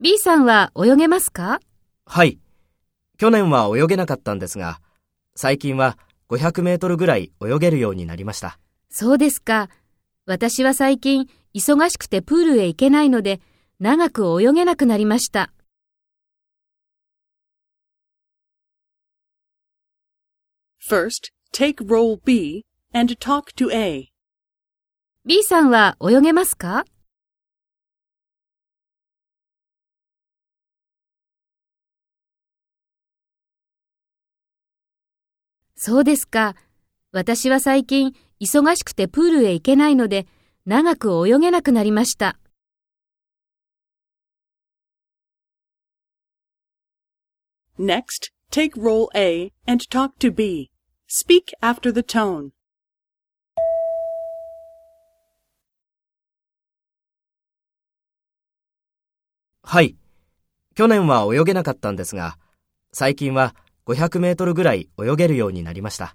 B さんは泳げますか？はい。去年は泳げなかったんですが、最近は500メートルぐらい泳げるようになりました。そうですか。私は最近忙しくてプールへ行けないので、長く泳げなくなりました。First, take role B and talk to A. B さんは泳げますか？そうですか。私は最近忙しくてプールへ行けないので長く泳げなくなりました。Next, take role A and talk to B. Speak after the tone. はい。去年は泳げなかったんですが、最近は500メートルぐらい泳げるようになりました。